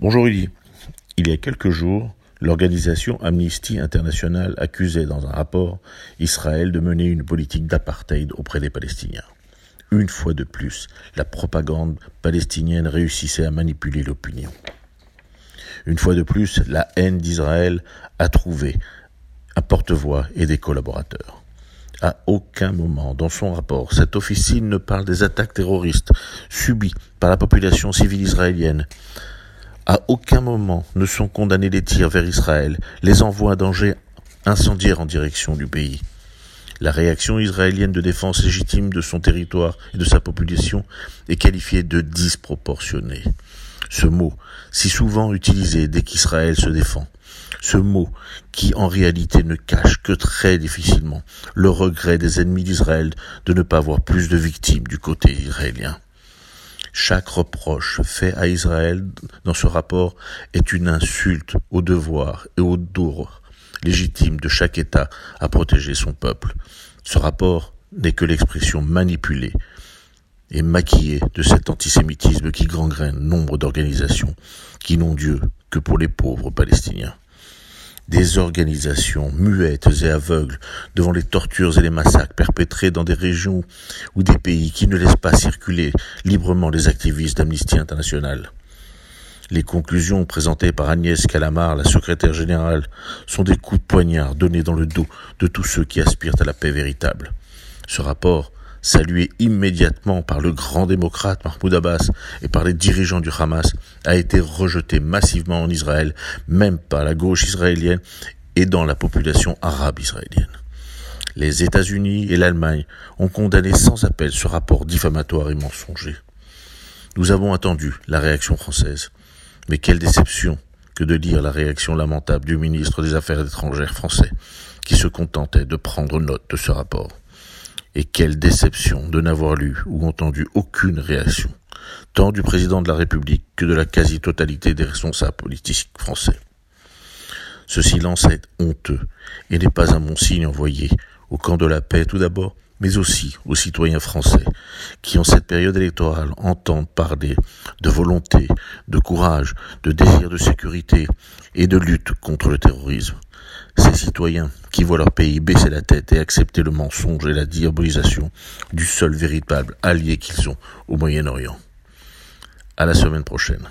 Bonjour Rudy. Il y a quelques jours, l'organisation Amnesty International accusait dans un rapport Israël de mener une politique d'apartheid auprès des Palestiniens. Une fois de plus, la propagande palestinienne réussissait à manipuler l'opinion. Une fois de plus, la haine d'Israël a trouvé un porte-voix et des collaborateurs. À aucun moment dans son rapport, cette officine ne parle des attaques terroristes subies par la population civile israélienne, à aucun moment ne sont condamnés les tirs vers Israël, les envois à danger incendiaires en direction du pays. La réaction israélienne de défense légitime de son territoire et de sa population est qualifiée de disproportionnée. Ce mot, si souvent utilisé dès qu'Israël se défend, ce mot qui en réalité ne cache que très difficilement le regret des ennemis d'Israël de ne pas avoir plus de victimes du côté israélien. Chaque reproche fait à Israël dans ce rapport est une insulte au devoir et au droit légitime de chaque État à protéger son peuple. Ce rapport n'est que l'expression manipulée et maquillée de cet antisémitisme qui gangrène nombre d'organisations qui n'ont Dieu que pour les pauvres palestiniens des organisations muettes et aveugles devant les tortures et les massacres perpétrés dans des régions ou des pays qui ne laissent pas circuler librement les activistes d'Amnesty International. Les conclusions présentées par Agnès Calamar, la secrétaire générale, sont des coups de poignard donnés dans le dos de tous ceux qui aspirent à la paix véritable. Ce rapport salué immédiatement par le grand démocrate Mahmoud Abbas et par les dirigeants du Hamas, a été rejeté massivement en Israël, même par la gauche israélienne et dans la population arabe israélienne. Les États-Unis et l'Allemagne ont condamné sans appel ce rapport diffamatoire et mensonger. Nous avons attendu la réaction française. Mais quelle déception que de lire la réaction lamentable du ministre des Affaires étrangères français, qui se contentait de prendre note de ce rapport. Et quelle déception de n'avoir lu ou entendu aucune réaction, tant du président de la République que de la quasi-totalité des responsables politiques français. Ce silence est honteux et n'est pas un bon signe envoyé au camp de la paix tout d'abord, mais aussi aux citoyens français qui, en cette période électorale, entendent parler de volonté, de courage, de désir de sécurité et de lutte contre le terrorisme. Citoyens qui voient leur pays baisser la tête et accepter le mensonge et la diabolisation du seul véritable allié qu'ils ont au Moyen-Orient. À la semaine prochaine.